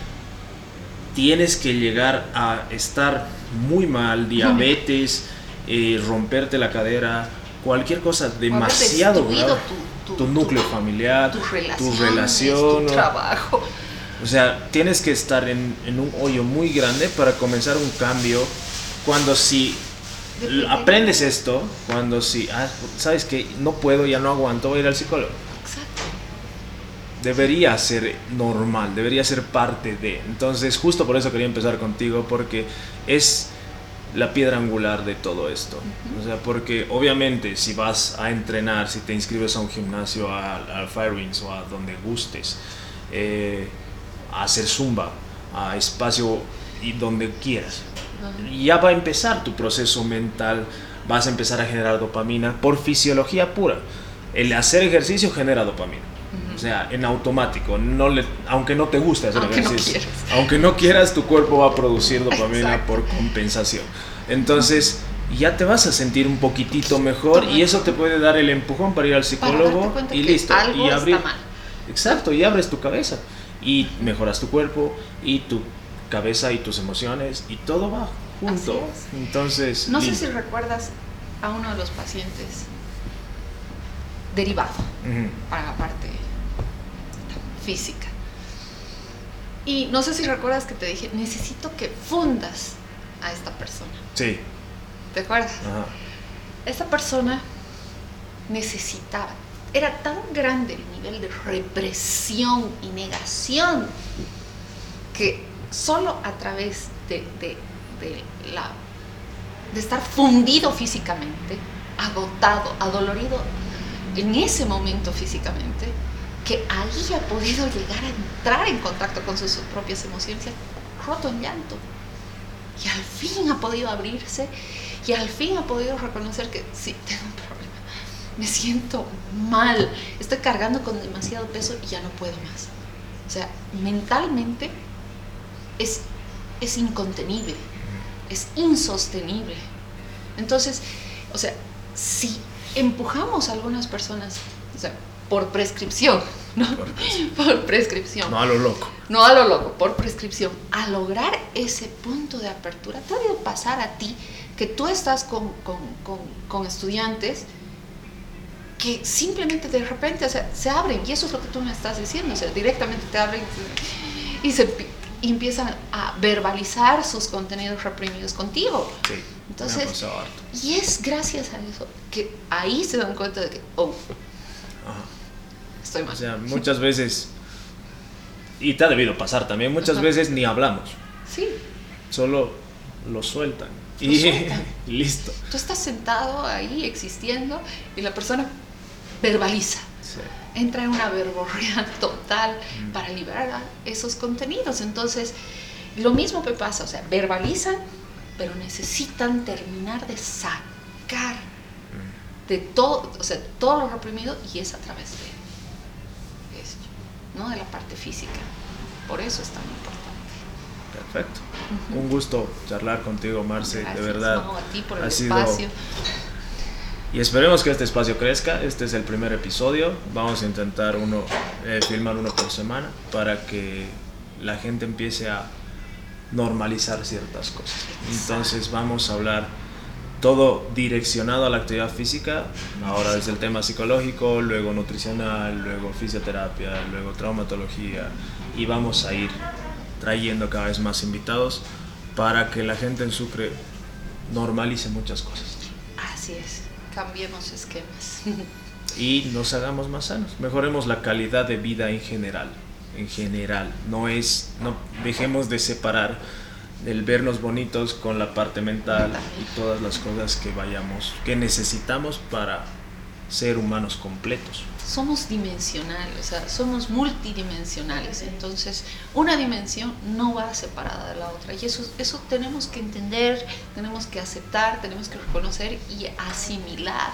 tienes que llegar a estar muy mal, diabetes, eh, romperte la cadera, cualquier cosa demasiado grave. Tu, núcleo familiar, tu relación, tu trabajo. O sea, tienes que estar en, en un hoyo muy grande para comenzar un cambio cuando si aprendes esto cuando si, ah, sabes que no puedo, ya no aguanto, voy a ir al psicólogo. Debería ser normal, debería ser parte de. Entonces, justo por eso quería empezar contigo, porque es la piedra angular de todo esto. O sea, porque obviamente si vas a entrenar, si te inscribes a un gimnasio, al Firewings o a donde gustes, eh, a hacer zumba, a espacio y donde quieras, ya va a empezar tu proceso mental, vas a empezar a generar dopamina por fisiología pura. El hacer ejercicio genera dopamina. O sea, en automático, no le, aunque no te guste hacer ejercicio, aunque no quieras, tu cuerpo va a producir dopamina por compensación. Entonces, ya te vas a sentir un poquitito mejor y eso te puede dar el empujón para ir al psicólogo y listo. y abrir, Exacto, y abres tu cabeza y mejoras tu cuerpo y tu cabeza y tus emociones y todo va junto. Entonces, no sé si recuerdas a uno de los pacientes derivado para la parte física. Y no sé si recuerdas que te dije, necesito que fundas a esta persona. Sí. ¿Te acuerdas? Esta persona necesitaba, era tan grande el nivel de represión y negación que solo a través de, la, de estar fundido físicamente, agotado, adolorido en ese momento físicamente, que ahí ha podido llegar a entrar en contacto con sus propias emociones, roto en llanto. Y al fin ha podido abrirse Y al fin ha podido reconocer que sí, tengo un problema. Me siento mal, estoy cargando con demasiado peso y ya no puedo más. O sea, mentalmente es, es incontenible, es insostenible. Entonces, o sea, si empujamos a algunas personas, o sea, por prescripción, ¿no? Por prescripción. No a lo loco. No a lo loco, por prescripción. A lograr ese punto de apertura, te debe pasar a ti que tú estás con, con, con, con estudiantes que simplemente de repente o sea, se abren, y eso es lo que tú me estás diciendo, o sea, directamente te abren y se y empiezan a verbalizar sus contenidos reprimidos contigo. Sí. Entonces, y es gracias a eso que ahí se dan cuenta de que, oh, estoy mal. O sea, muchas veces, y te ha debido pasar también, muchas veces ni hablamos. Sí. Solo lo sueltan. y listo. Tú estás sentado ahí existiendo y la persona verbaliza. Sí entra en una verborrea total mm. para liberar esos contenidos. Entonces, lo mismo que pasa, o sea, verbalizan, pero necesitan terminar de sacar mm. de todo, o sea, todo lo reprimido y es a través de ¿no? De la parte física. Por eso es tan importante. Perfecto. Un gusto charlar contigo, Marce, de verdad. No, a ti por el espacio. Y esperemos que este espacio crezca. Este es el primer episodio. Vamos a intentar uno, eh, filmar uno por semana para que la gente empiece a normalizar ciertas cosas. Entonces vamos a hablar todo direccionado a la actividad física, ahora desde el tema psicológico, luego nutricional, luego fisioterapia, luego traumatología y vamos a ir trayendo cada vez más invitados para que la gente en Sucre normalice muchas cosas. Así es. Cambiemos esquemas. y nos hagamos más sanos. Mejoremos la calidad de vida en general. En general. No es. No dejemos de separar el vernos bonitos con la parte mental y todas las cosas que vayamos, que necesitamos para ser humanos completos. Somos dimensionales, o sea, somos multidimensionales, entonces una dimensión no va separada de la otra y eso, eso tenemos que entender, tenemos que aceptar, tenemos que reconocer y asimilar.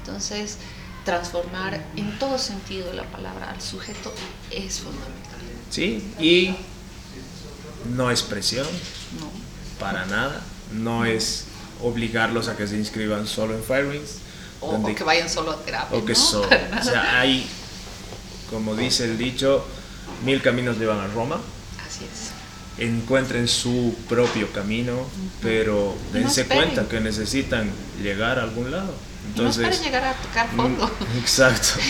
Entonces, transformar en todo sentido de la palabra al sujeto es fundamental. Sí, y no es presión. Para nada, no es obligarlos a que se inscriban solo en Firewings o, que vayan solo a terapia. O que solo. O sea, hay, como dice el dicho, mil caminos llevan a Roma. Así es. Encuentren su propio camino, pero dense cuenta que necesitan llegar a algún lado. Entonces, no llegar a tocar fondo. Mm, exacto.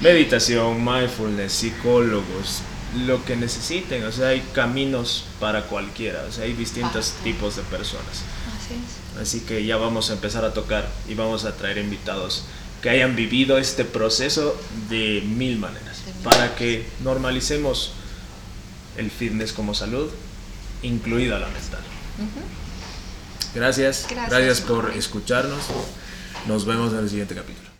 Meditación, mindfulness, psicólogos, lo que necesiten. O sea, hay caminos para cualquiera. O sea, hay distintos tipos de personas. Así que ya vamos a empezar a tocar y vamos a traer invitados que hayan vivido este proceso de mil maneras para que normalicemos el fitness como salud, incluida la mental. Gracias, gracias por escucharnos. Nos vemos en el siguiente capítulo.